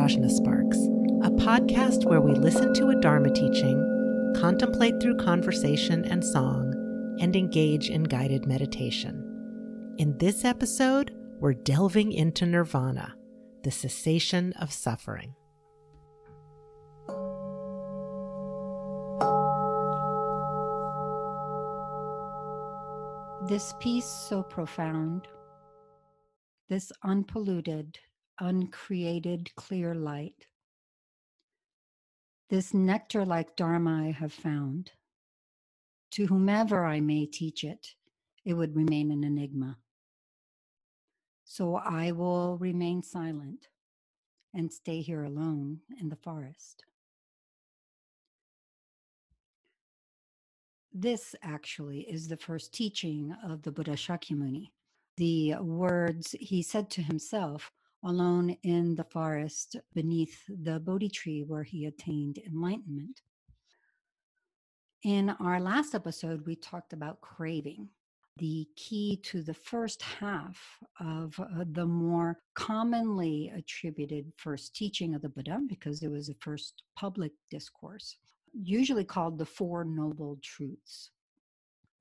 Prajna Sparks, a podcast where we listen to a Dharma teaching, contemplate through conversation and song, and engage in guided meditation. In this episode, we're delving into nirvana, the cessation of suffering. This peace so profound, this unpolluted, uncreated, clear light, this nectar like Dharma I have found, to whomever I may teach it, it would remain an enigma. So I will remain silent and stay here alone in the forest. This actually is the first teaching of the Buddha Shakyamuni. The words he said to himself alone in the forest beneath the Bodhi tree where he attained enlightenment. In our last episode, we talked about craving, the key to the first half of uh, the more commonly attributed first teaching of the Buddha, because it was the first public discourse usually called the Four Noble Truths.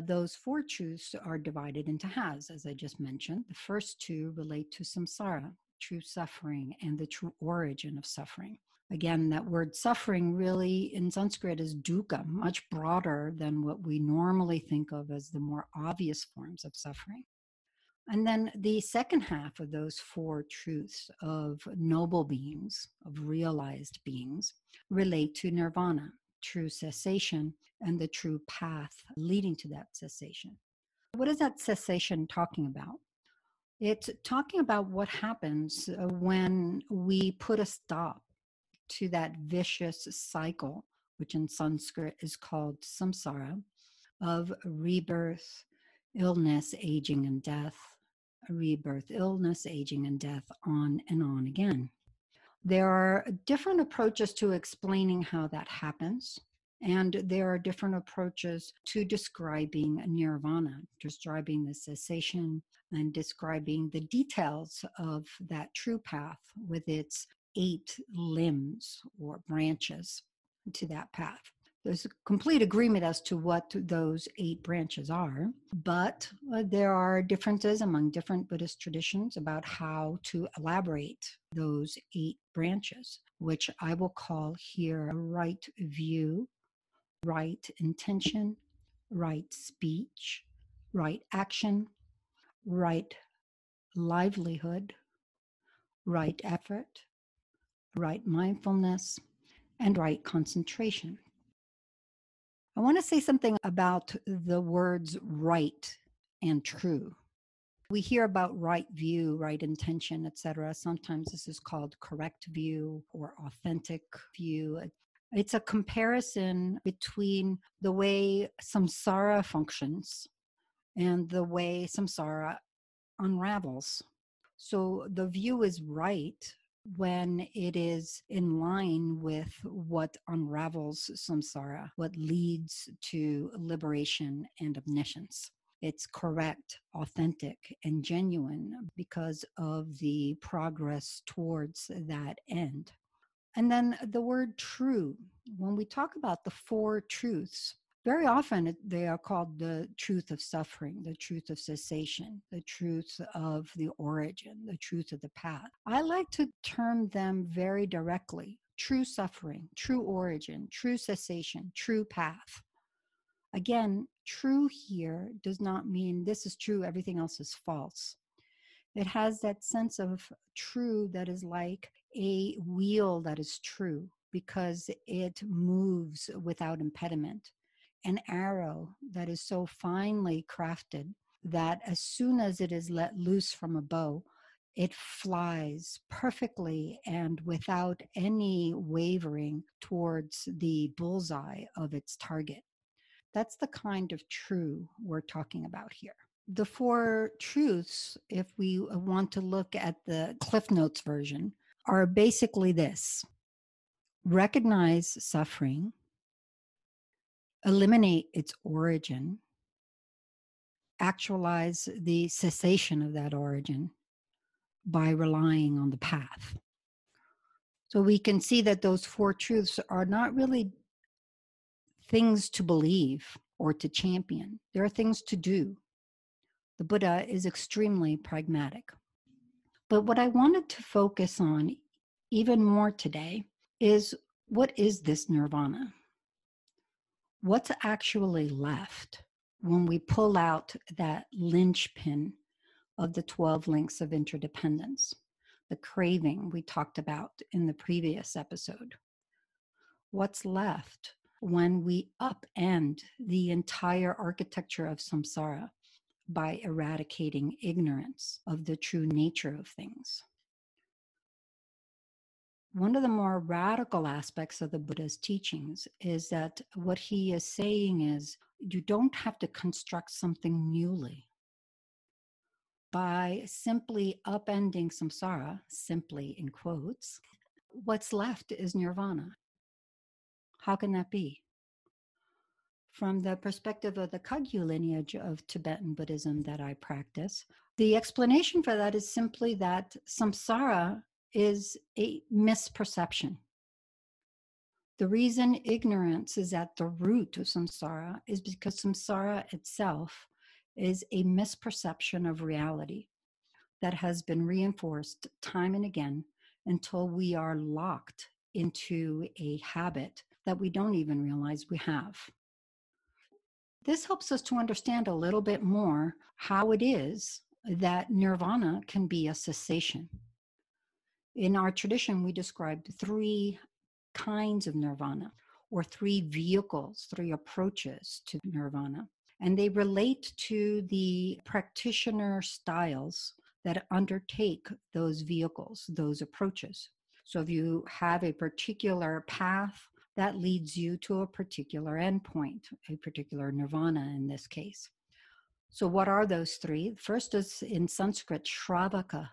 Those four truths are divided into halves, as I just mentioned. The first two relate to samsara, true suffering, and the true origin of suffering. Again, that word suffering really in Sanskrit is dukkha, much broader than what we normally think of as the more obvious forms of suffering. And then the second half of those four truths of noble beings, of realized beings, relate to nirvana, true cessation and the true path leading to that cessation. What is that cessation talking about? It's talking about what happens uh, when we put a stop to that vicious cycle, which in Sanskrit is called samsara, of rebirth, illness, aging, and death, rebirth, illness, aging, and death, on and on again. There are different approaches to explaining how that happens. And there are different approaches to describing nirvana, describing the cessation and describing the details of that true path with its eight limbs or branches to that path. There's a complete agreement as to what those eight branches are, but uh, there are differences among different Buddhist traditions about how to elaborate those eight branches, which I will call here right view, right intention, right speech, right action, right livelihood, right effort, right mindfulness, and right concentration. I want to say something about the words right and true. We hear about right view, right intention, etc. Sometimes this is called correct view or authentic view. It's a comparison between the way samsara functions and the way samsara unravels. So the view is right when it is in line with what unravels samsara, what leads to liberation and omniscience. It's correct, authentic, and genuine because of the progress towards that end. And then the word true. When we talk about the four truths, very often they are called the truth of suffering, the truth of cessation, the truth of the origin, the truth of the path. I like to term them very directly true suffering, true origin, true cessation, true path. Again, true here does not mean this is true, everything else is false. It has that sense of true that is like a wheel that is true because it moves without impediment an arrow that is so finely crafted that as soon as it is let loose from a bow, it flies perfectly and without any wavering towards the bullseye of its target. That's the kind of true we're talking about here. The four truths, if we uh, want to look at the Cliff Notes version, are basically this recognize suffering, eliminate its origin, actualize the cessation of that origin by relying on the path. So we can see that those four truths are not really things to believe or to champion, they are things to do. The Buddha is extremely pragmatic. But what I wanted to focus on even more today is what is this nirvana? What's actually left when we pull out that linchpin of the 12 links of interdependence, the craving we talked about in the previous episode? What's left when we upend the entire architecture of samsara by eradicating ignorance of the true nature of things? one of the more radical aspects of the Buddha's teachings is that what he is saying is you don't have to construct something newly. By simply upending samsara, simply in quotes, what's left is nirvana. How can that be? From the perspective of the Kagyu lineage of Tibetan Buddhism that I practice, the explanation for that is simply that samsara is a misperception. The reason ignorance is at the root of samsara is because samsara itself is a misperception of reality that has been reinforced time and again until we are locked into a habit that we don't even realize we have. This helps us to understand a little bit more how it is that nirvana can be a cessation. In our tradition, we described three kinds of nirvana or three vehicles, three approaches to nirvana. And they relate to the practitioner styles that undertake those vehicles, those approaches. So if you have a particular path, that leads you to a particular endpoint, a particular nirvana in this case. So, what are those three? First is in Sanskrit, Shravaka,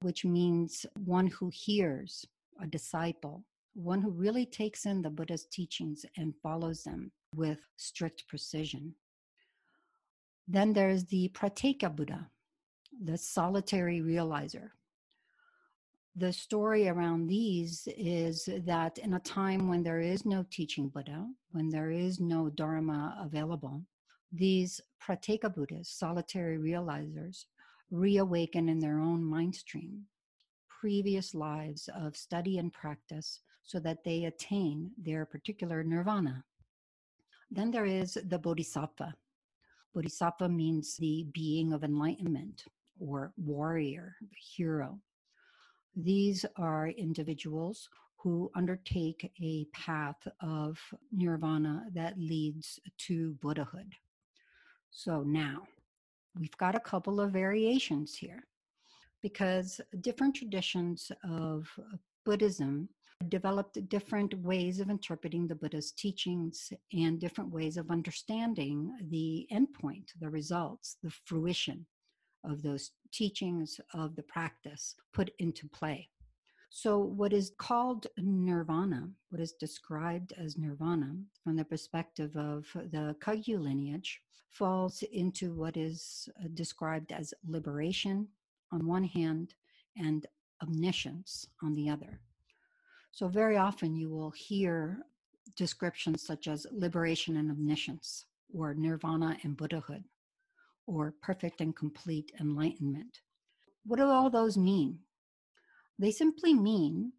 which means one who hears, a disciple, one who really takes in the Buddha's teachings and follows them with strict precision. Then there's the Pratyeka Buddha, the solitary realizer. The story around these is that in a time when there is no teaching Buddha, when there is no Dharma available, these Pratyeka Buddhas, solitary realizers, reawaken in their own mind stream previous lives of study and practice so that they attain their particular nirvana. Then there is the bodhisattva. Bodhisattva means the being of enlightenment or warrior, hero. These are individuals who undertake a path of nirvana that leads to Buddhahood. So now, we've got a couple of variations here because different traditions of Buddhism developed different ways of interpreting the Buddha's teachings and different ways of understanding the endpoint, the results, the fruition of those teachings, of the practice put into play. So, what is called nirvana, what is described as nirvana from the perspective of the Kagyu lineage, falls into what is uh, described as liberation on one hand and omniscience on the other. So, very often you will hear descriptions such as liberation and omniscience, or nirvana and Buddhahood, or perfect and complete enlightenment. What do all those mean? They simply mean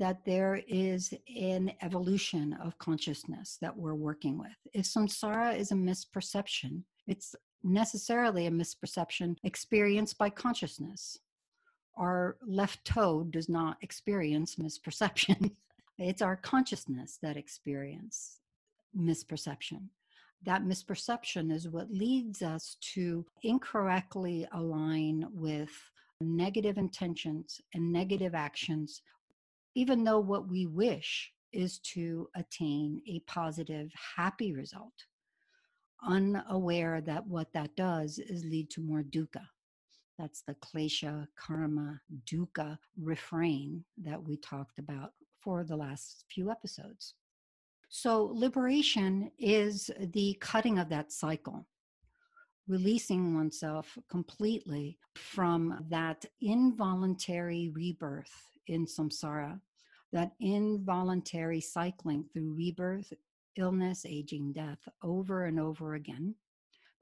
that there is an evolution of consciousness that we're working with. If samsara is a misperception, it's necessarily a misperception experienced by consciousness. Our left toe does not experience misperception. it's our consciousness that experience misperception. That misperception is what leads us to incorrectly align with negative intentions and negative actions even though what we wish is to attain a positive, happy result, unaware that what that does is lead to more dukkha. That's the klesha, karma, dukkha refrain that we talked about for the last few episodes. So, liberation is the cutting of that cycle, releasing oneself completely from that involuntary rebirth in samsara that involuntary cycling through rebirth, illness, aging, death over and over again,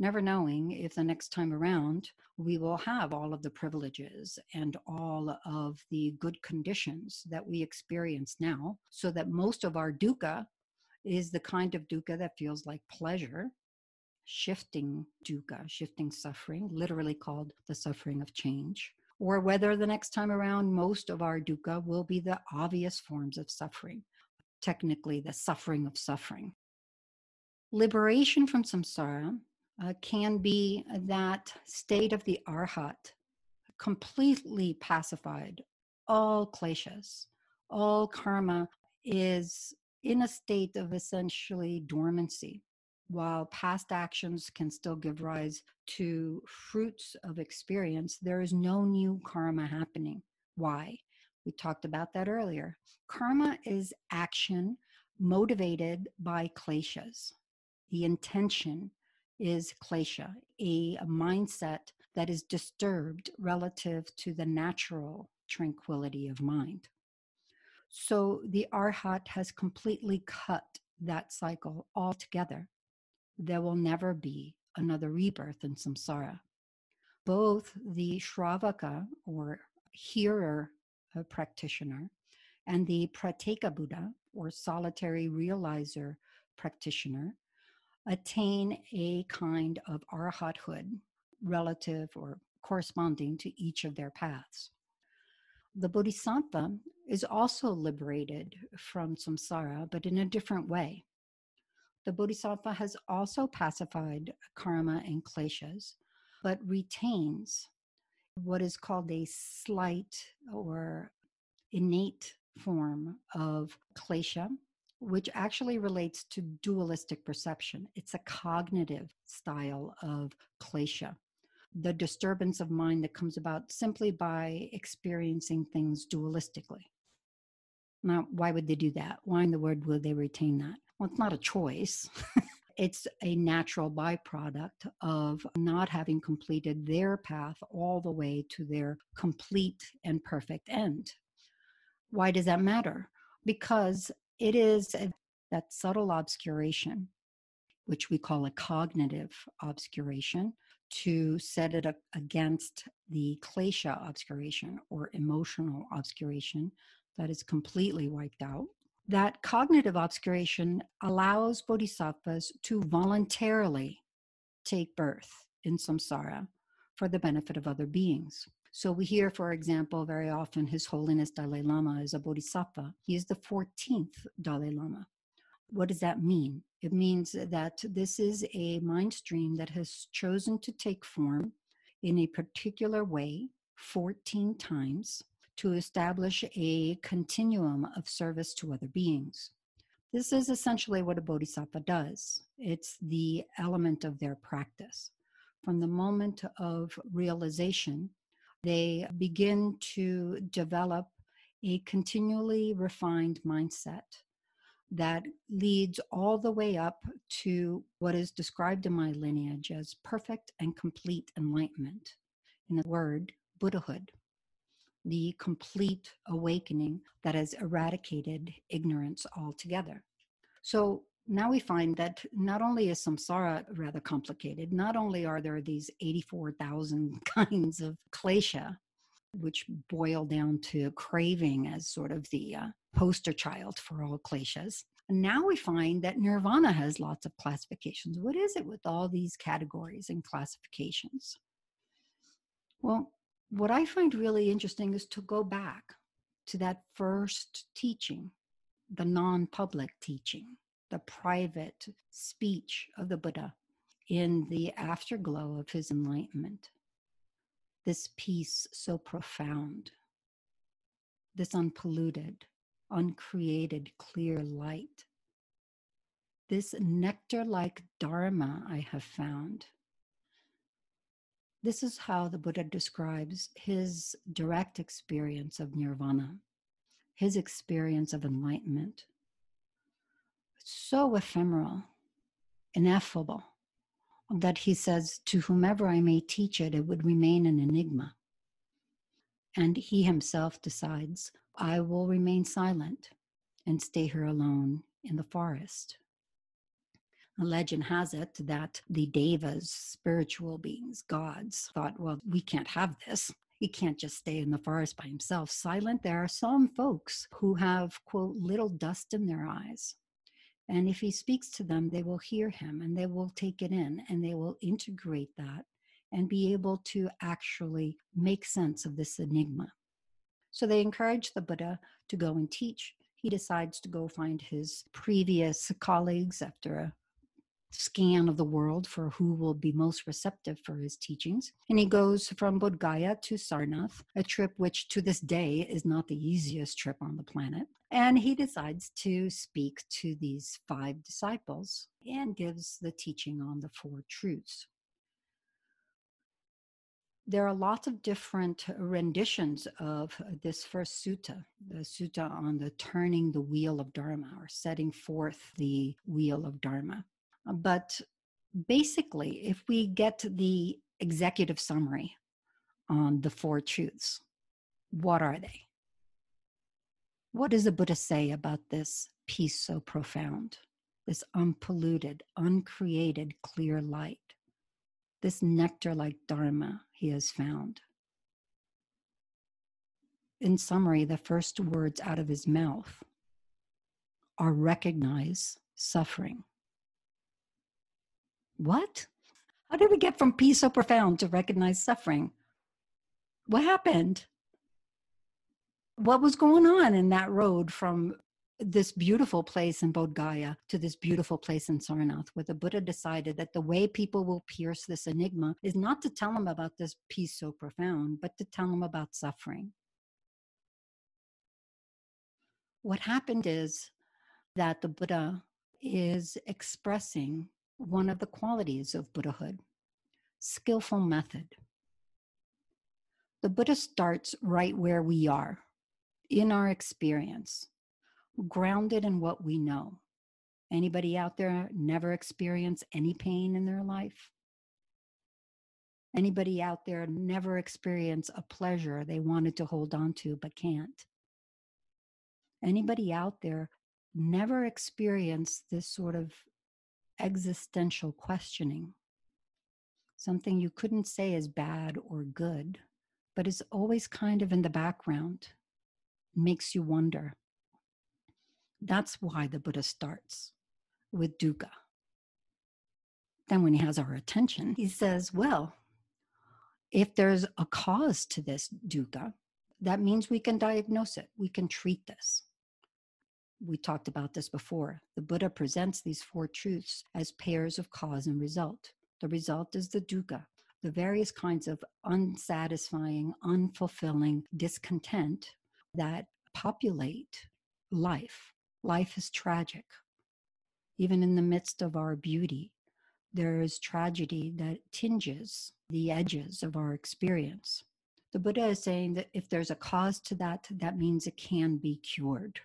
never knowing if the next time around we will have all of the privileges and all of the good conditions that we experience now, so that most of our dukkha is the kind of dukkha that feels like pleasure, shifting dukkha, shifting suffering, literally called the suffering of change, or whether the next time around most of our dukkha will be the obvious forms of suffering, technically, the suffering of suffering. Liberation from samsara uh, can be that state of the arhat, completely pacified, all kleshas, all karma is in a state of essentially dormancy. While past actions can still give rise to fruits of experience, there is no new karma happening. Why? We talked about that earlier. Karma is action motivated by kleshas. The intention is klesha, a, a mindset that is disturbed relative to the natural tranquility of mind. So the arhat has completely cut that cycle altogether. There will never be another rebirth in samsara. Both the Shravaka or hearer uh, practitioner and the Pratyeka Buddha or solitary realizer practitioner attain a kind of arhathood relative or corresponding to each of their paths. The Bodhisattva is also liberated from samsara, but in a different way. The Bodhisattva has also pacified karma and kleshas, but retains what is called a slight or innate form of klesha, which actually relates to dualistic perception. It's a cognitive style of klesha the disturbance of mind that comes about simply by experiencing things dualistically. Now, why would they do that? Why in the world would they retain that? Well, it's not a choice. it's a natural byproduct of not having completed their path all the way to their complete and perfect end. Why does that matter? Because it is a, that subtle obscuration, which we call a cognitive obscuration, to set it up against the klesha obscuration or emotional obscuration that is completely wiped out. That cognitive obscuration allows bodhisattvas to voluntarily take birth in samsara for the benefit of other beings. So we hear, for example, very often His Holiness Dalai Lama is a bodhisattva. He is the 14th Dalai Lama. What does that mean? It means that this is a mind stream that has chosen to take form in a particular way 14 times to establish a continuum of service to other beings. This is essentially what a bodhisattva does. It's the element of their practice. From the moment of realization, they begin to develop a continually refined mindset that leads all the way up to what is described in my lineage as perfect and complete enlightenment. In the word, Buddhahood, the complete awakening that has eradicated ignorance altogether. So now we find that not only is samsara rather complicated, not only are there these 84,000 kinds of klesha, which boil down to craving as sort of the uh, poster child for all kleshas. And now we find that nirvana has lots of classifications. What is it with all these categories and classifications? Well, what I find really interesting is to go back to that first teaching, the non public teaching, the private speech of the Buddha in the afterglow of his enlightenment. This peace so profound, this unpolluted, uncreated, clear light. This nectar like Dharma I have found. This is how the Buddha describes his direct experience of nirvana, his experience of enlightenment. So ephemeral, ineffable, that he says, To whomever I may teach it, it would remain an enigma. And he himself decides, I will remain silent and stay here alone in the forest. A legend has it that the devas, spiritual beings, gods, thought, well, we can't have this. He can't just stay in the forest by himself, silent. There are some folks who have, quote, little dust in their eyes. And if he speaks to them, they will hear him and they will take it in and they will integrate that and be able to actually make sense of this enigma. So they encourage the Buddha to go and teach. He decides to go find his previous colleagues after a scan of the world for who will be most receptive for his teachings. And he goes from Bodh Gaya to Sarnath, a trip which to this day is not the easiest trip on the planet. And he decides to speak to these five disciples and gives the teaching on the Four Truths. There are lots of different renditions of uh, this first sutta, the sutta on the turning the wheel of Dharma or setting forth the wheel of Dharma. Uh, but basically, if we get the executive summary on the four truths, what are they? What does the Buddha say about this peace so profound, this unpolluted, uncreated, clear light, this nectar like Dharma he has found? In summary, the first words out of his mouth are recognize suffering. What? How did we get from peace so profound to recognize suffering? What happened? What was going on in that road from this beautiful place in Bodh Gaya to this beautiful place in Sarnath, where the Buddha decided that the way people will pierce this enigma is not to tell them about this peace so profound, but to tell them about suffering. What happened is that the Buddha is expressing one of the qualities of Buddhahood skillful method. The Buddha starts right where we are, in our experience, grounded in what we know. Anybody out there never experience any pain in their life? Anybody out there never experience a pleasure they wanted to hold on to but can't? Anybody out there never experience this sort of existential questioning, something you couldn't say is bad or good, but is always kind of in the background, makes you wonder. That's why the Buddha starts with dukkha. Then, when he has our attention, he says, Well, if there's a cause to this dukkha, that means we can diagnose it, we can treat this we talked about this before. The Buddha presents these four truths as pairs of cause and result. The result is the dukkha, the various kinds of unsatisfying, unfulfilling discontent that populate life. Life is tragic. Even in the midst of our beauty, there is tragedy that tinges the edges of our experience. The Buddha is saying that if there's a cause to that, that means it can be cured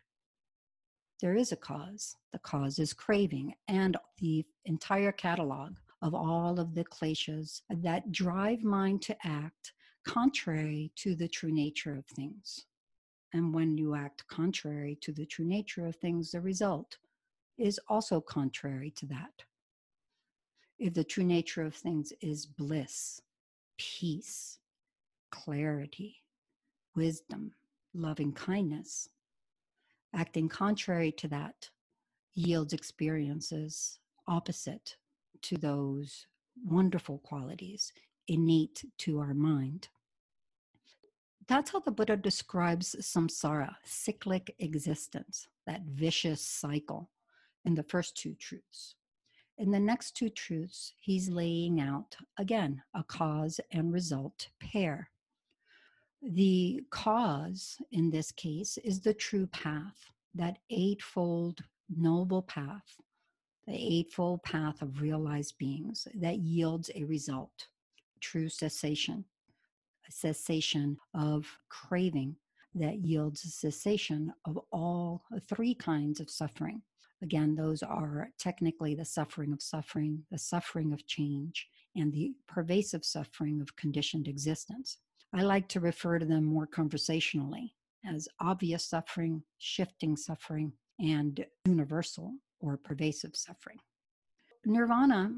there is a cause. The cause is craving and the entire catalog of all of the kleshas that drive mind to act contrary to the true nature of things. And when you act contrary to the true nature of things, the result is also contrary to that. If the true nature of things is bliss, peace, clarity, wisdom, loving kindness, Acting contrary to that yields experiences opposite to those wonderful qualities innate to our mind. That's how the Buddha describes samsara, cyclic existence, that vicious cycle, in the first two truths. In the next two truths, he's laying out, again, a cause and result pair. The cause in this case is the true path, that eightfold noble path, the eightfold path of realized beings that yields a result, true cessation, cessation of craving that yields a cessation of all three kinds of suffering. Again, those are technically the suffering of suffering, the suffering of change, and the pervasive suffering of conditioned existence. I like to refer to them more conversationally as obvious suffering, shifting suffering, and universal or pervasive suffering. Nirvana,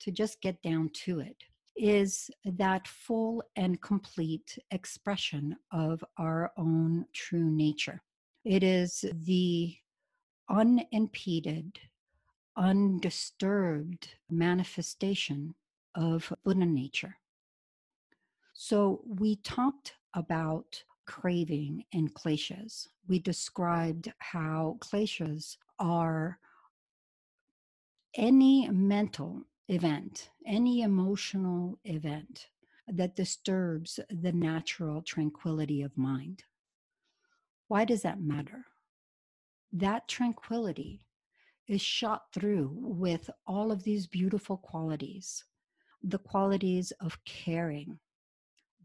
to just get down to it, is that full and complete expression of our own true nature. It is the unimpeded, undisturbed manifestation of Buddha nature. So we talked about craving and kleshas. We described how kleshas are any mental event, any emotional event that disturbs the natural tranquility of mind. Why does that matter? That tranquility is shot through with all of these beautiful qualities the qualities of caring,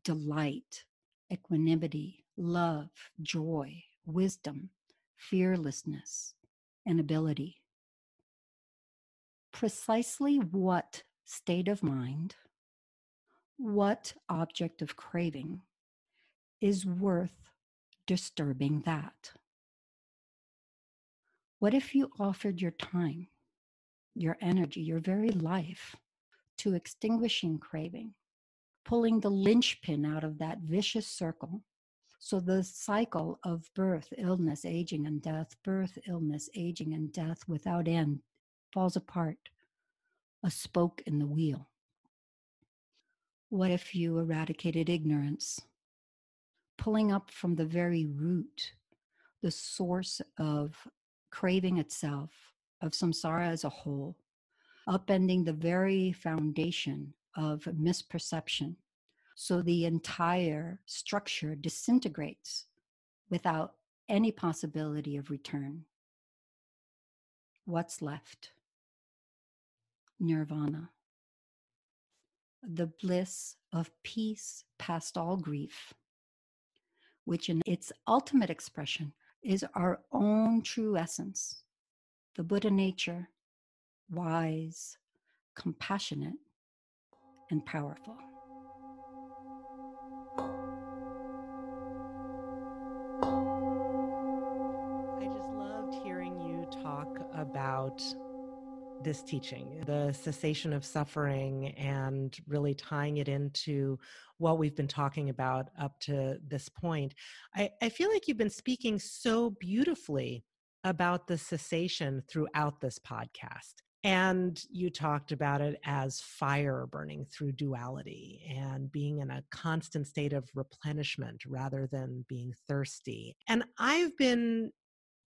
delight, equanimity, love, joy, wisdom, fearlessness, and ability. Precisely what state of mind, what object of craving is worth disturbing that? What if you offered your time, your energy, your very life to extinguishing craving, pulling the linchpin out of that vicious circle? So the cycle of birth, illness, aging, and death, birth, illness, aging, and death without end falls apart, a spoke in the wheel. What if you eradicated ignorance, pulling up from the very root, the source of craving itself, of samsara as a whole, upending the very foundation of misperception. So the entire structure disintegrates without any possibility of return. What's left? Nirvana. The bliss of peace past all grief, which in its ultimate expression is our own true essence, the Buddha nature, wise, compassionate, and powerful. I just loved hearing you talk about this teaching, the cessation of suffering, and really tying it into what we've been talking about up to this point. I, I feel like you've been speaking so beautifully about the cessation throughout this podcast. And you talked about it as fire burning through duality and being in a constant state of replenishment rather than being thirsty. And I've been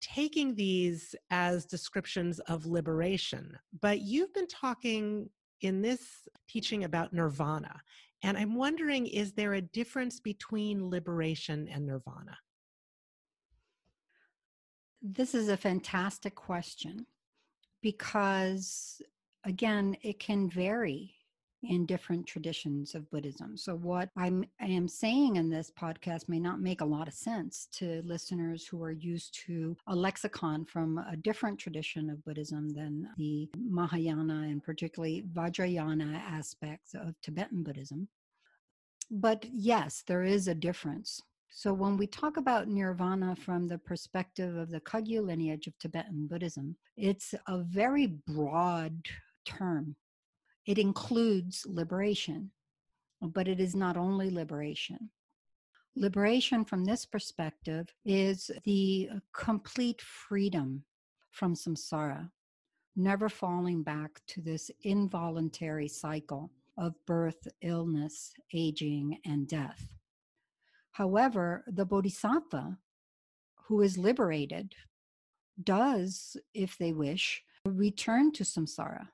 taking these as descriptions of liberation, but you've been talking in this teaching about nirvana. And I'm wondering is there a difference between liberation and nirvana? This is a fantastic question because, again, it can vary in different traditions of Buddhism. So, what I'm, I am saying in this podcast may not make a lot of sense to listeners who are used to a lexicon from a different tradition of Buddhism than the Mahayana and particularly Vajrayana aspects of Tibetan Buddhism. But yes, there is a difference. So, when we talk about nirvana from the perspective of the Kagyu lineage of Tibetan Buddhism, it's a very broad term it includes liberation, but it is not only liberation. Liberation from this perspective is the uh, complete freedom from samsara, never falling back to this involuntary cycle of birth, illness, aging, and death. However, the bodhisattva who is liberated does, if they wish, return to samsara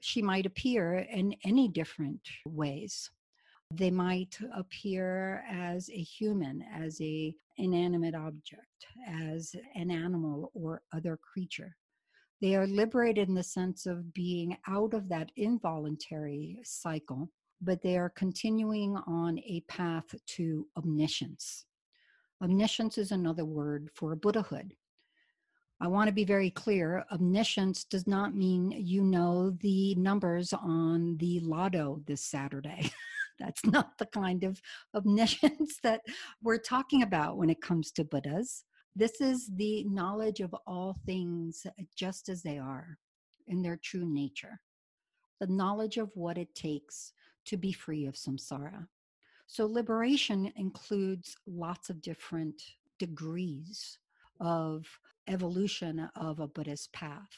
she might appear in any different ways. They might appear as a human, as a inanimate object, as an animal or other creature. They are liberated in the sense of being out of that involuntary cycle, but they are continuing on a path to omniscience. Omniscience is another word for Buddhahood. I want to be very clear omniscience does not mean you know the numbers on the lotto this Saturday. That's not the kind of omniscience that we're talking about when it comes to Buddhas. This is the knowledge of all things just as they are in their true nature, the knowledge of what it takes to be free of samsara. So, liberation includes lots of different degrees of evolution of a Buddhist path.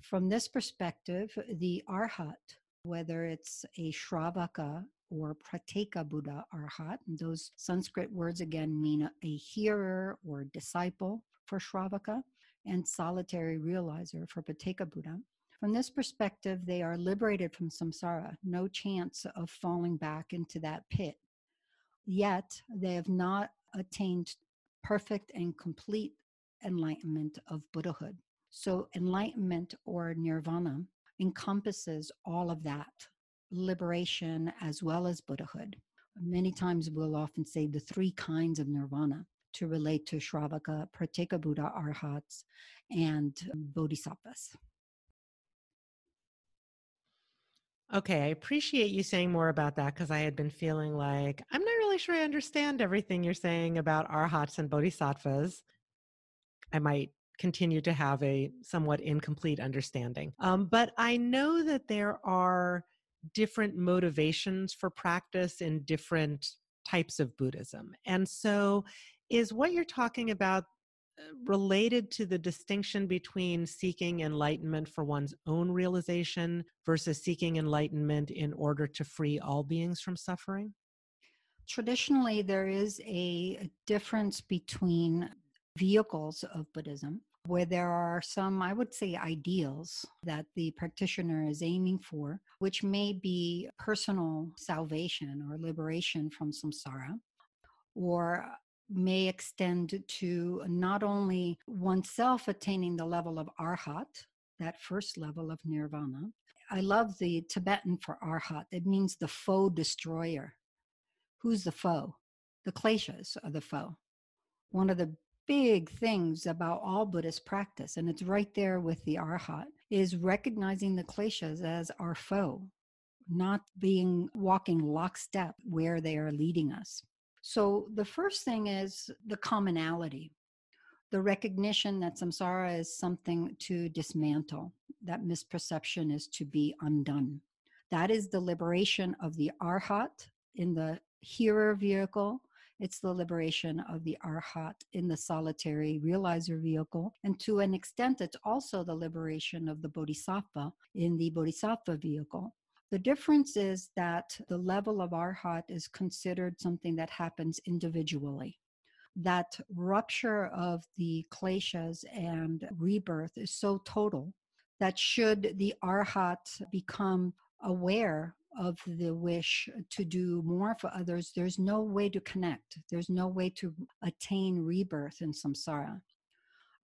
From this perspective, the Arhat, whether it's a Shravaka or Pratyeka Buddha Arhat, those Sanskrit words again mean a hearer or disciple for Shravaka, and solitary realizer for Pratyeka Buddha. From this perspective, they are liberated from samsara, no chance of falling back into that pit. Yet, they have not attained perfect and complete enlightenment of Buddhahood. So, enlightenment or nirvana encompasses all of that liberation as well as Buddhahood. Many times we'll often say the three kinds of nirvana to relate to Shravaka, Pratyeka Buddha, Arhats, and Bodhisattvas. Okay, I appreciate you saying more about that because I had been feeling like I'm not really sure I understand everything you're saying about arhats and bodhisattvas. I might continue to have a somewhat incomplete understanding. Um, but I know that there are different motivations for practice in different types of Buddhism. And so, is what you're talking about uh, related to the distinction between seeking enlightenment for one's own realization versus seeking enlightenment in order to free all beings from suffering? Traditionally, there is a difference between vehicles of Buddhism where there are some, I would say, ideals that the practitioner is aiming for, which may be personal salvation or liberation from samsara, or may extend to not only oneself attaining the level of arhat, that first level of nirvana. I love the Tibetan for arhat. It means the foe destroyer. Who's the foe? The kleshas are the foe. One of the big things about all Buddhist practice, and it's right there with the arhat, is recognizing the kleshas as our foe, not being walking lockstep where they are leading us. So the first thing is the commonality, the recognition that samsara is something to dismantle, that misperception is to be undone. That is the liberation of the arhat in the hearer vehicle it's the liberation of the arhat in the solitary realizer vehicle. And to an extent, it's also the liberation of the bodhisattva in the bodhisattva vehicle. The difference is that the level of arhat is considered something that happens individually. That rupture of the kleshas and rebirth is so total that should the arhat become aware of the wish to do more for others, there's no way to connect. There's no way to attain rebirth in samsara.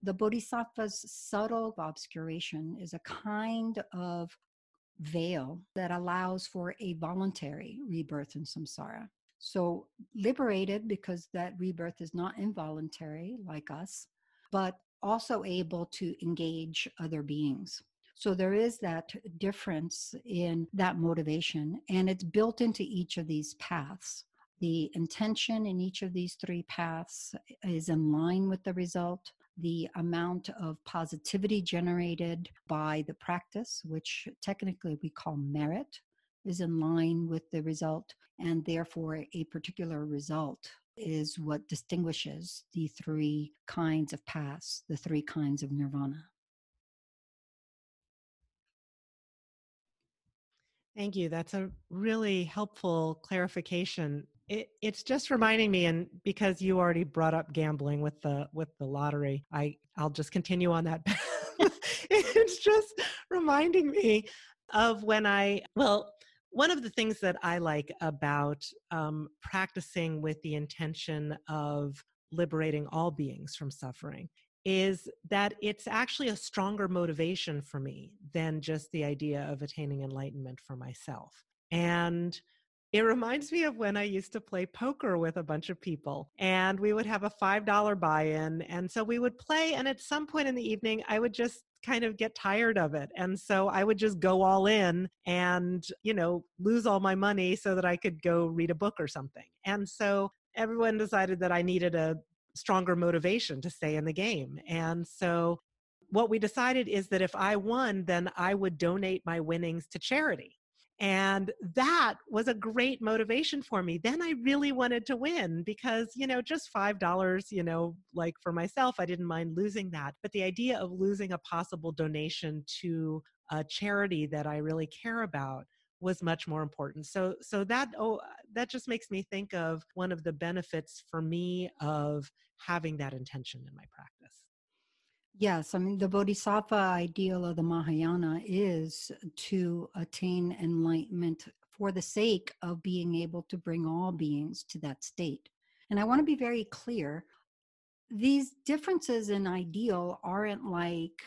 The bodhisattva's subtle obscuration is a kind of veil that allows for a voluntary rebirth in samsara. So, liberated because that rebirth is not involuntary like us, but also able to engage other beings. So there is that difference in that motivation, and it's built into each of these paths. The intention in each of these three paths is in line with the result. The amount of positivity generated by the practice, which technically we call merit, is in line with the result, and therefore a particular result is what distinguishes the three kinds of paths, the three kinds of nirvana. Thank you. That's a really helpful clarification. It, it's just reminding me, and because you already brought up gambling with the with the lottery, I I'll just continue on that. it's just reminding me of when I well. One of the things that I like about um, practicing with the intention of liberating all beings from suffering is that it's actually a stronger motivation for me than just the idea of attaining enlightenment for myself. And it reminds me of when I used to play poker with a bunch of people, and we would have a $5 buy in. And so we would play, and at some point in the evening, I would just kind of get tired of it. And so I would just go all in and, you know, lose all my money so that I could go read a book or something. And so everyone decided that I needed a stronger motivation to stay in the game. And so what we decided is that if I won, then I would donate my winnings to charity. And that was a great motivation for me. Then I really wanted to win because, you know, just $5, you know, like for myself, I didn't mind losing that. But the idea of losing a possible donation to a charity that I really care about was much more important. So so that oh that just makes me think of one of the benefits for me of having that intention in my practice. Yes, I mean, the Bodhisattva ideal of the Mahayana is to attain enlightenment for the sake of being able to bring all beings to that state. And I want to be very clear these differences in ideal aren't like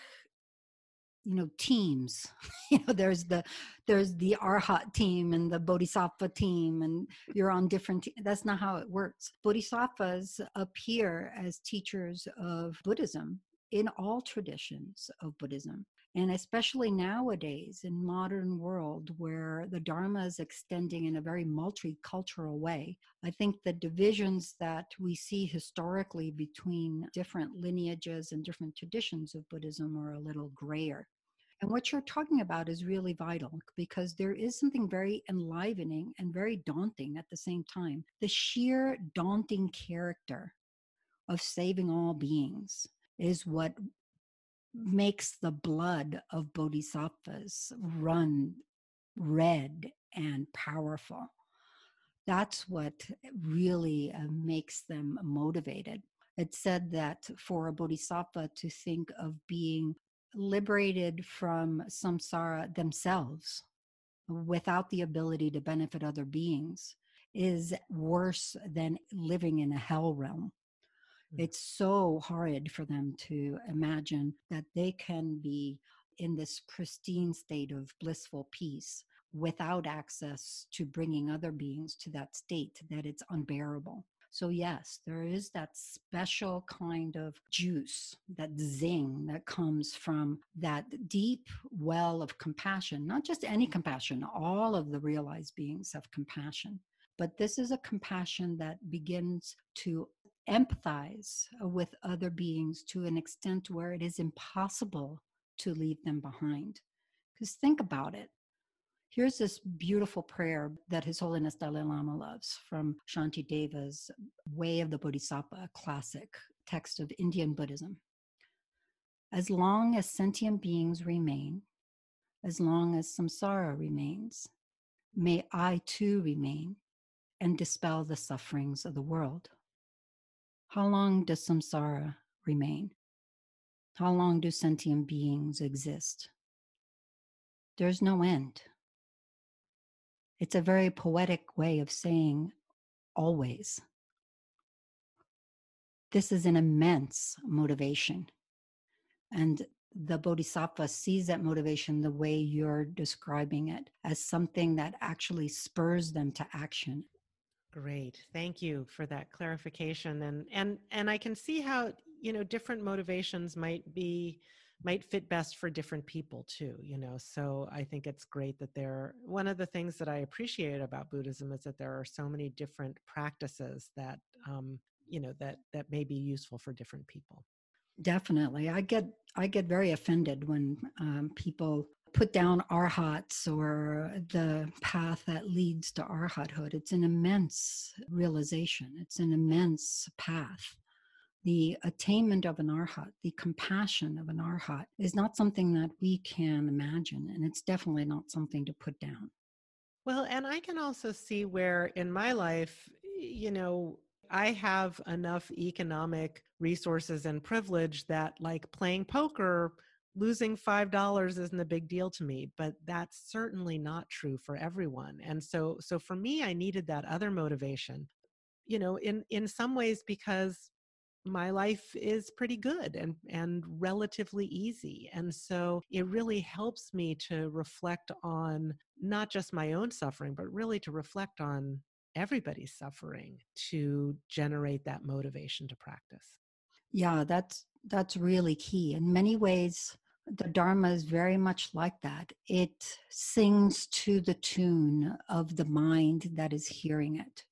you know teams you know there's the there's the arhat team and the bodhisattva team and you're on different te- that's not how it works bodhisattvas appear as teachers of buddhism in all traditions of Buddhism. And especially nowadays in modern world where the Dharma is extending in a very multicultural way, I think the divisions that we see historically between different lineages and different traditions of Buddhism are a little grayer. And what you're talking about is really vital because there is something very enlivening and very daunting at the same time. The sheer daunting character of saving all beings is what makes the blood of bodhisattvas run red and powerful. That's what really uh, makes them motivated. It's said that for a bodhisattva to think of being liberated from samsara themselves without the ability to benefit other beings is worse than living in a hell realm. Mm. It's so horrid for them to imagine that they can be in this pristine state of blissful peace without access to bringing other beings to that state that it's unbearable. So, yes, there is that special kind of juice, that zing that comes from that deep well of compassion, not just any compassion, all of the realized beings have compassion. But this is a compassion that begins to empathize with other beings to an extent where it is impossible to leave them behind. Because think about it. Here's this beautiful prayer that His Holiness Dalai Lama loves from Shanti Deva's Way of the Bodhisattva, classic text of Indian Buddhism. As long as sentient beings remain, as long as samsara remains, may I too remain and dispel the sufferings of the world. How long does samsara remain? How long do sentient beings exist? There's no end. It's a very poetic way of saying always. This is an immense motivation. And the bodhisattva sees that motivation the way you're describing it as something that actually spurs them to action Great. Thank you for that clarification. And and and I can see how, you know, different motivations might be might fit best for different people too, you know. So I think it's great that there one of the things that I appreciate about Buddhism is that there are so many different practices that um, you know, that that may be useful for different people. Definitely. I get I get very offended when um, people put down arhats or the path that leads to arhathood. It's an immense realization, it's an immense path. The attainment of an arhat, the compassion of an arhat, is not something that we can imagine, and it's definitely not something to put down. Well, and I can also see where in my life, you know, I have enough economic resources and privilege that, like playing poker, losing $5 isn't a big deal to me but that's certainly not true for everyone and so so for me i needed that other motivation you know in in some ways because my life is pretty good and and relatively easy and so it really helps me to reflect on not just my own suffering but really to reflect on everybody's suffering to generate that motivation to practice yeah that's that's really key in many ways The Dharma is very much like that. It sings to the tune of the mind that is hearing it.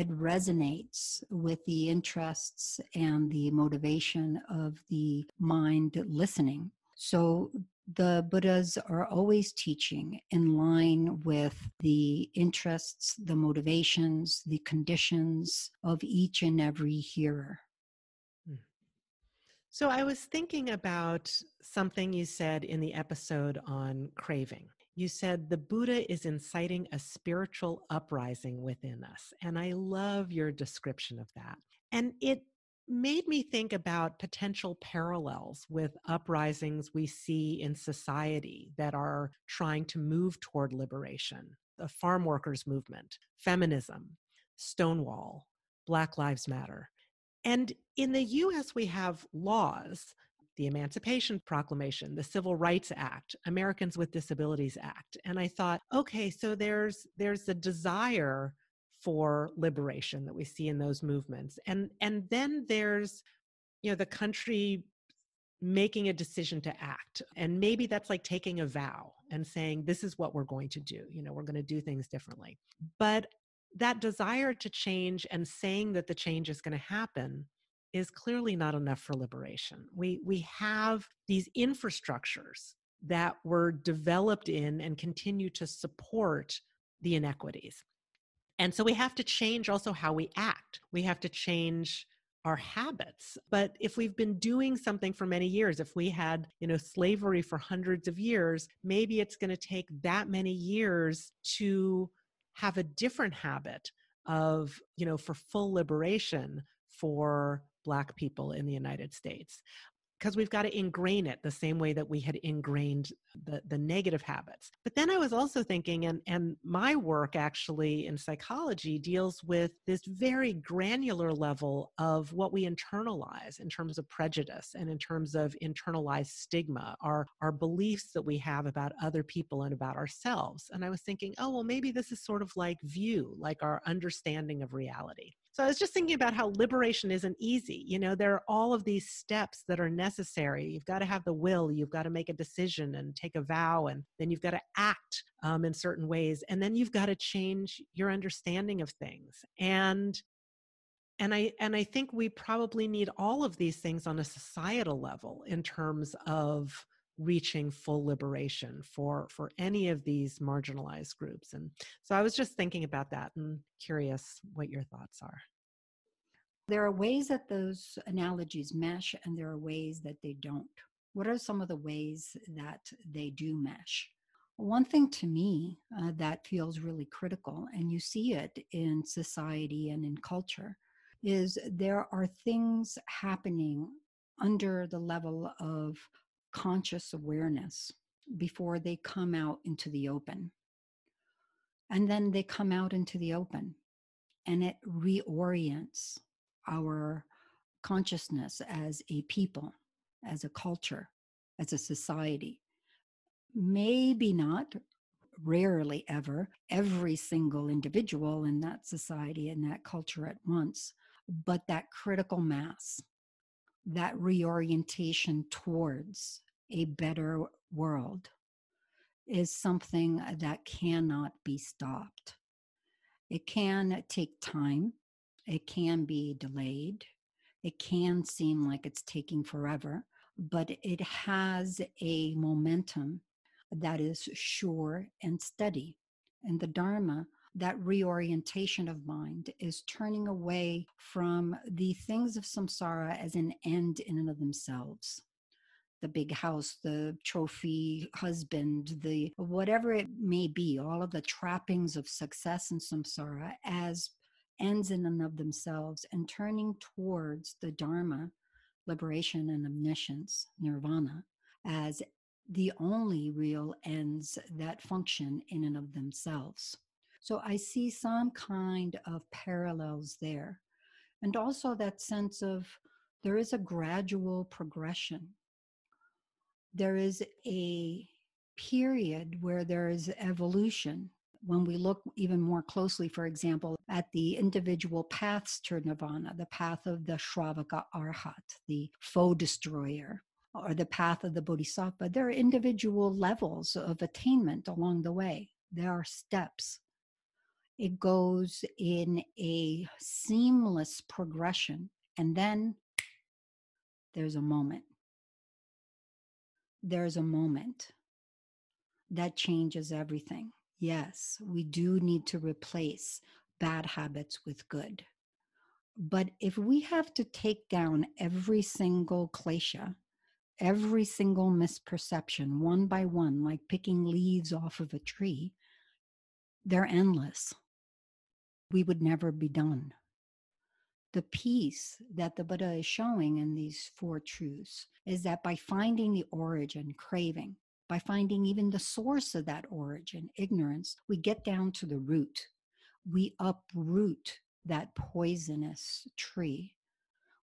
It resonates with the interests and the motivation of the mind listening. So the Buddhas are always teaching in line with the interests, the motivations, the conditions of each and every hearer. Hmm. So I was thinking about something you said in the episode on craving. You said the Buddha is inciting a spiritual uprising within us. And I love your description of that. And it made me think about potential parallels with uprisings we see in society that are trying to move toward liberation the farm workers movement, feminism, Stonewall, Black Lives Matter. And in the US, we have laws the Emancipation Proclamation, the Civil Rights Act, Americans with Disabilities Act. And I thought, okay, so there's there's a desire for liberation that we see in those movements and and then there's you know the country making a decision to act and maybe that's like taking a vow and saying this is what we're going to do you know we're going to do things differently but that desire to change and saying that the change is going to happen is clearly not enough for liberation we we have these infrastructures that were developed in and continue to support the inequities and so we have to change also how we act. We have to change our habits. But if we've been doing something for many years, if we had, you know, slavery for hundreds of years, maybe it's going to take that many years to have a different habit of, you know, for full liberation for black people in the United States because we've got to ingrain it the same way that we had ingrained the, the negative habits. But then I was also thinking, and, and my work actually in psychology deals with this very granular level of what we internalize in terms of prejudice and in terms of internalized stigma, our, our beliefs that we have about other people and about ourselves. And I was thinking, oh, well, maybe this is sort of like view, like our understanding of reality. So I was just thinking about how liberation isn't easy. You know, there are all of these steps that are necessary. You've got to have the will, you've got to make a decision and take a vow, and then you've got to act um, in certain ways, and then you've got to change your understanding of things. And and I and I think we probably need all of these things on a societal level in terms of reaching full liberation for for any of these marginalized groups and so i was just thinking about that and curious what your thoughts are. There are ways that those analogies mesh and there are ways that they don't. What are some of the ways that they do mesh? One thing to me uh, that feels really critical and you see it in society and in culture is there are things happening under the level of conscious awareness before they come out into the open. And then they come out into the open and it reorients our consciousness as a people, as a culture, as a society. Maybe not, rarely ever, every single individual in that society and that culture at once, but that critical mass that reorientation towards a better world is something uh, that cannot be stopped. It can take time, it can be delayed, it can seem like it's taking forever, but it has a momentum that is sure and steady. And the Dharma that reorientation of mind is turning away from the things of samsara as an end in and of themselves the big house, the trophy husband, the whatever it may be, all of the trappings of success in samsara as ends in and of themselves, and turning towards the Dharma, liberation and omniscience, nirvana, as the only real ends that function in and of themselves. So I see some kind of parallels there. And also that sense of there is a gradual progression. There is a period where there is evolution. When we look even more closely, for example, at the individual paths to nirvana, the path of the Shravaka Arhat, the foe destroyer, or the path of the bodhisattva, there are individual levels of attainment along the way. There are steps. It goes in a seamless progression. And then there's a moment. There's a moment that changes everything. Yes, we do need to replace bad habits with good. But if we have to take down every single klesha, every single misperception one by one, like picking leaves off of a tree, they're endless. We would never be done. The peace that the Buddha is showing in these four truths is that by finding the origin, craving, by finding even the source of that origin, ignorance, we get down to the root. We uproot that poisonous tree,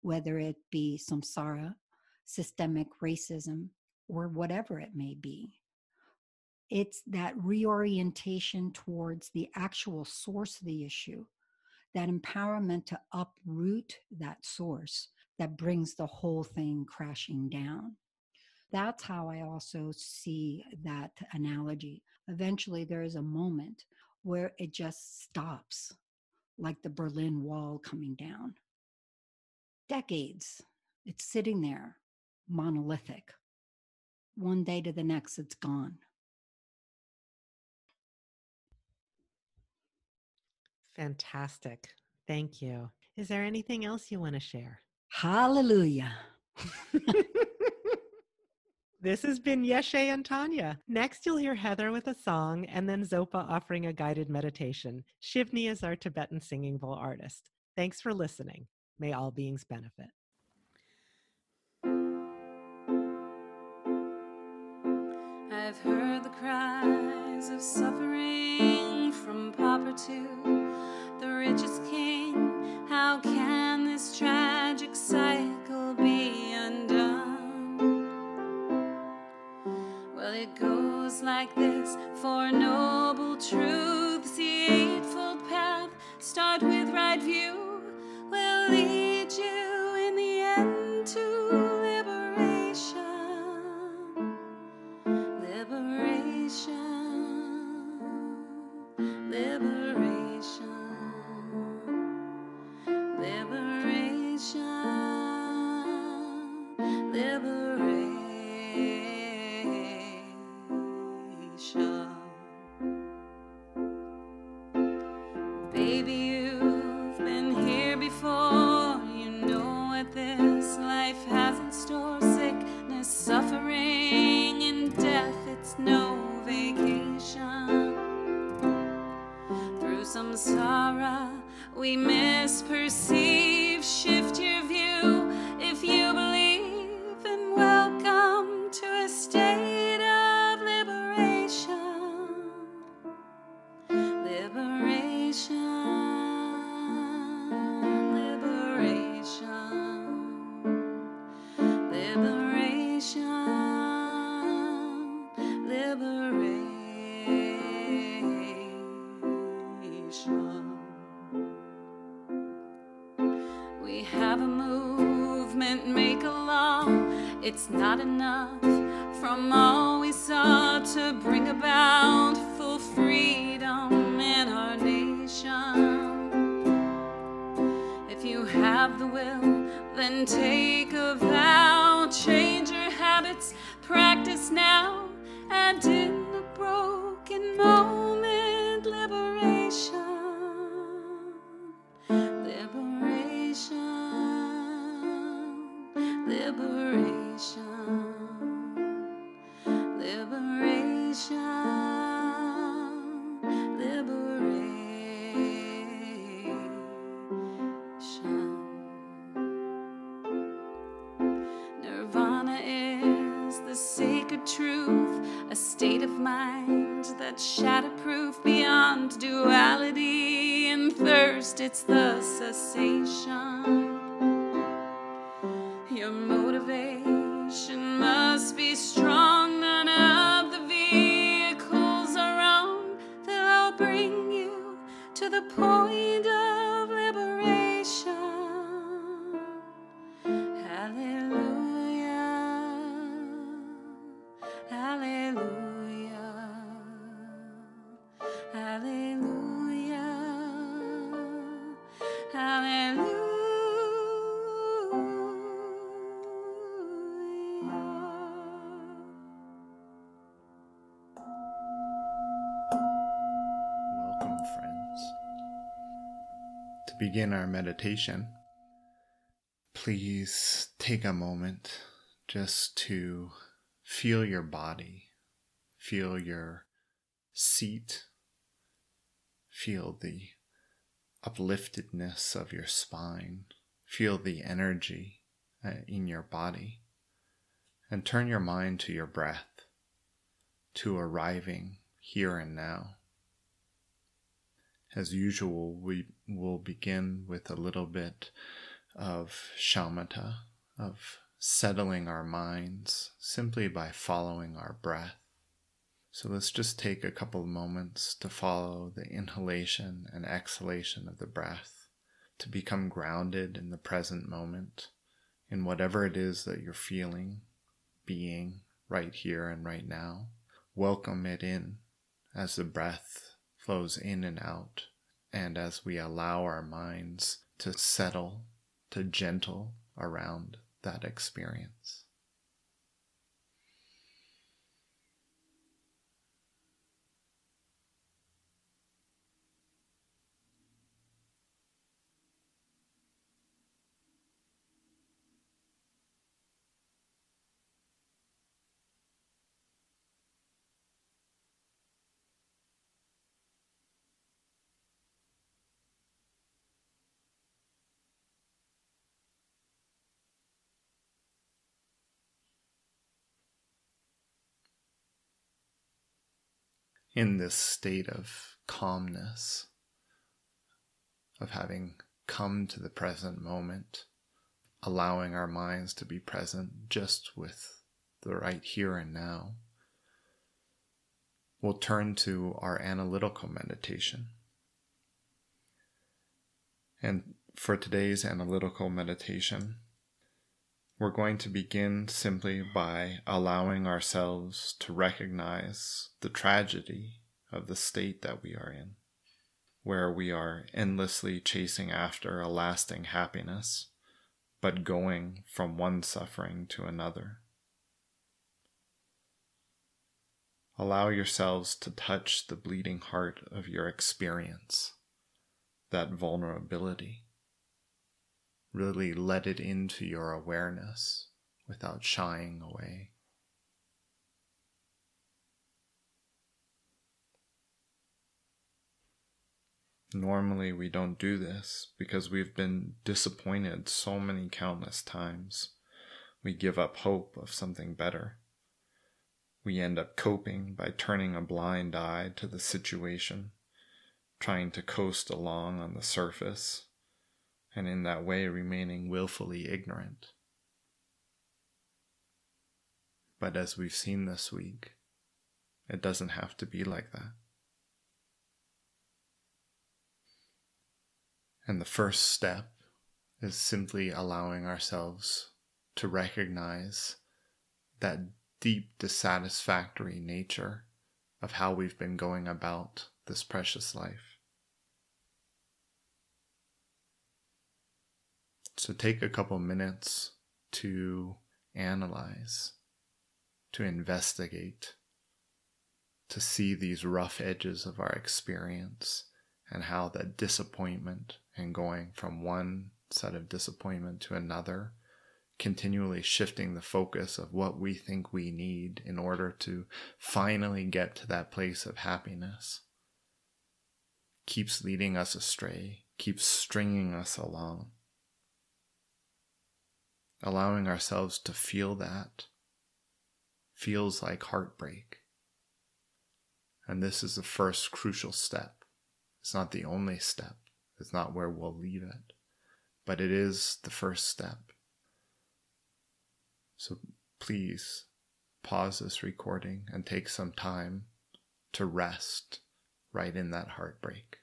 whether it be samsara, systemic racism, or whatever it may be. It's that reorientation towards the actual source of the issue, that empowerment to uproot that source that brings the whole thing crashing down. That's how I also see that analogy. Eventually, there is a moment where it just stops like the Berlin Wall coming down. Decades, it's sitting there, monolithic. One day to the next, it's gone. Fantastic. Thank you. Is there anything else you want to share? Hallelujah. This has been Yeshe and Tanya. Next, you'll hear Heather with a song and then Zopa offering a guided meditation. Shivni is our Tibetan singing bowl artist. Thanks for listening. May all beings benefit. I've heard the cries of suffering from pauper to the richest king. How can this tragic cycle be undone? Well, it goes like this four noble truths. The Eightfold Path start with right view, It's not enough from all we saw to bring about full freedom in our nation. If you have the will, then take a vow, To begin our meditation, please take a moment just to feel your body, feel your seat, feel the upliftedness of your spine, feel the energy uh, in your body, and turn your mind to your breath, to arriving here and now. As usual, we will begin with a little bit of shamatha, of settling our minds simply by following our breath. So let's just take a couple of moments to follow the inhalation and exhalation of the breath, to become grounded in the present moment, in whatever it is that you're feeling, being right here and right now. Welcome it in as the breath flows in and out, and as we allow our minds to settle, to gentle around that experience. In this state of calmness, of having come to the present moment, allowing our minds to be present just with the right here and now, we'll turn to our analytical meditation. And for today's analytical meditation, we're going to begin simply by allowing ourselves to recognize the tragedy of the state that we are in, where we are endlessly chasing after a lasting happiness, but going from one suffering to another. Allow yourselves to touch the bleeding heart of your experience, that vulnerability really let it into your awareness without shying away. Normally, we don't do this because we've been disappointed so many countless times. We give up hope of something better. We end up coping by turning a blind eye to the situation, trying to coast along on the surface and in that way remaining willfully ignorant. But as we've seen this week, it doesn't have to be like that. And the first step is simply allowing ourselves to recognize that deep dissatisfactory nature of how we've been going about this precious life. So take a couple minutes to analyze, to investigate, to see these rough edges of our experience and how that disappointment and going from one set of disappointment to another, continually shifting the focus of what we think we need in order to finally get to that place of happiness, keeps leading us astray, keeps stringing us along allowing ourselves to feel that feels like heartbreak. And this is the first crucial step. It's not the only step, it's not where we'll leave it, but it is the first step. So please pause this recording and take some time to rest right in that heartbreak.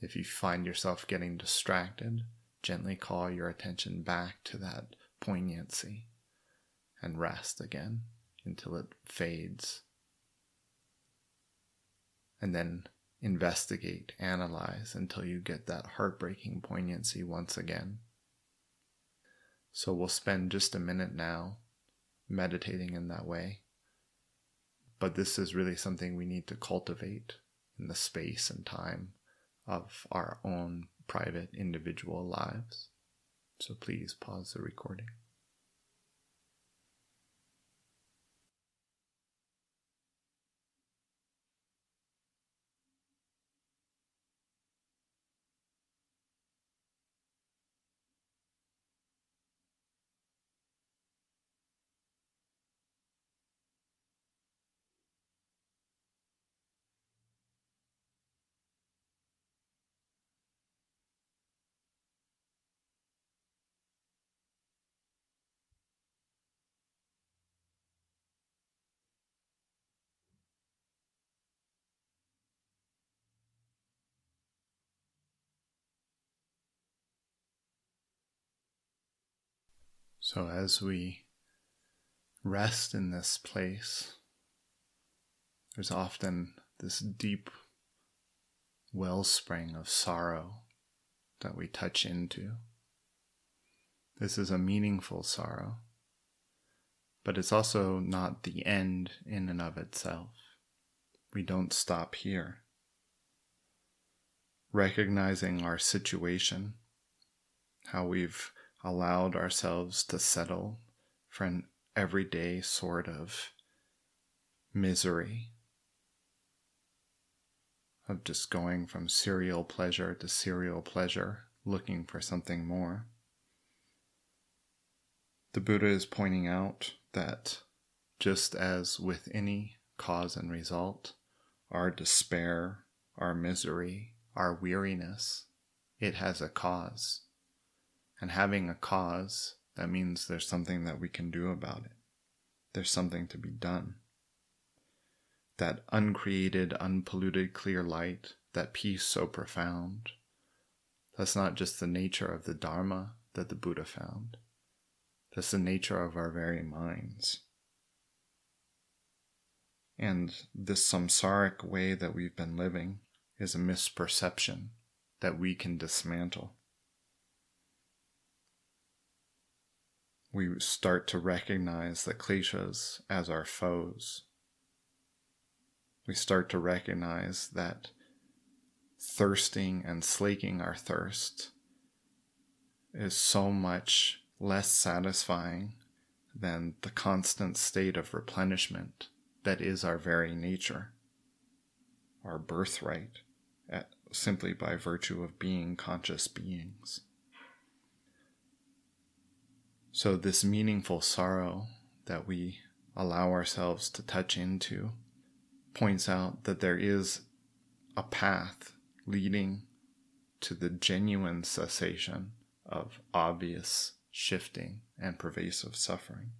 If you find yourself getting distracted, gently call your attention back to that poignancy and rest again until it fades. And then investigate, analyze until you get that heartbreaking poignancy once again. So we'll spend just a minute now meditating in that way. But this is really something we need to cultivate in the space and time of our own private individual lives. So please pause the recording. So, as we rest in this place, there's often this deep wellspring of sorrow that we touch into. This is a meaningful sorrow, but it's also not the end in and of itself. We don't stop here. Recognizing our situation, how we've allowed ourselves to settle for an everyday sort of misery of just going from serial pleasure to serial pleasure, looking for something more. The Buddha is pointing out that just as with any cause and result, our despair, our misery, our weariness, it has a cause. And having a cause, that means there's something that we can do about it. There's something to be done. That uncreated, unpolluted, clear light, that peace so profound, that's not just the nature of the Dharma that the Buddha found. That's the nature of our very minds. And this samsaric way that we've been living is a misperception that we can dismantle. We start to recognize the kleshas as our foes. We start to recognize that thirsting and slaking our thirst is so much less satisfying than the constant state of replenishment that is our very nature, our birthright, at, simply by virtue of being conscious beings. So, this meaningful sorrow that we allow ourselves to touch into points out that there is a path leading to the genuine cessation of obvious shifting and pervasive suffering.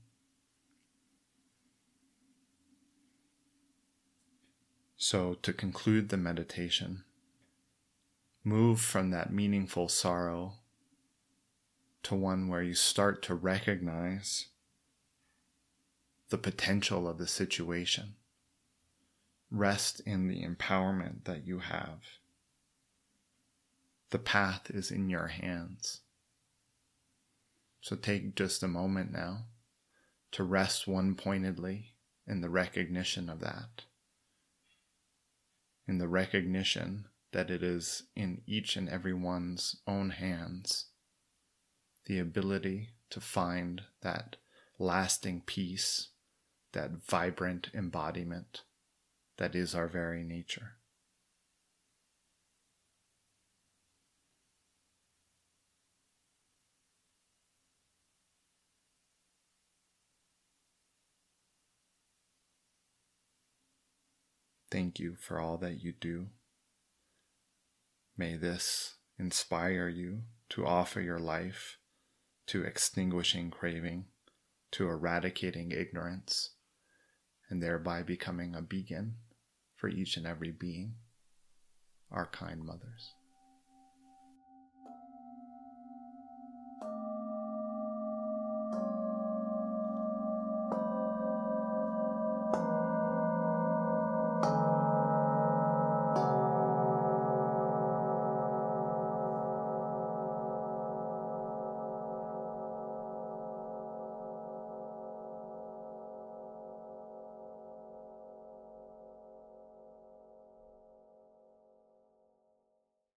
So, to conclude the meditation, move from that meaningful sorrow to one where you start to recognize the potential of the situation. Rest in the empowerment that you have. The path is in your hands. So take just a moment now to rest one pointedly in the recognition of that. In the recognition that it is in each and every one's own hands the ability to find that lasting peace, that vibrant embodiment that is our very nature. Thank you for all that you do. May this inspire you to offer your life to extinguishing craving, to eradicating ignorance, and thereby becoming a beacon for each and every being, our kind mothers.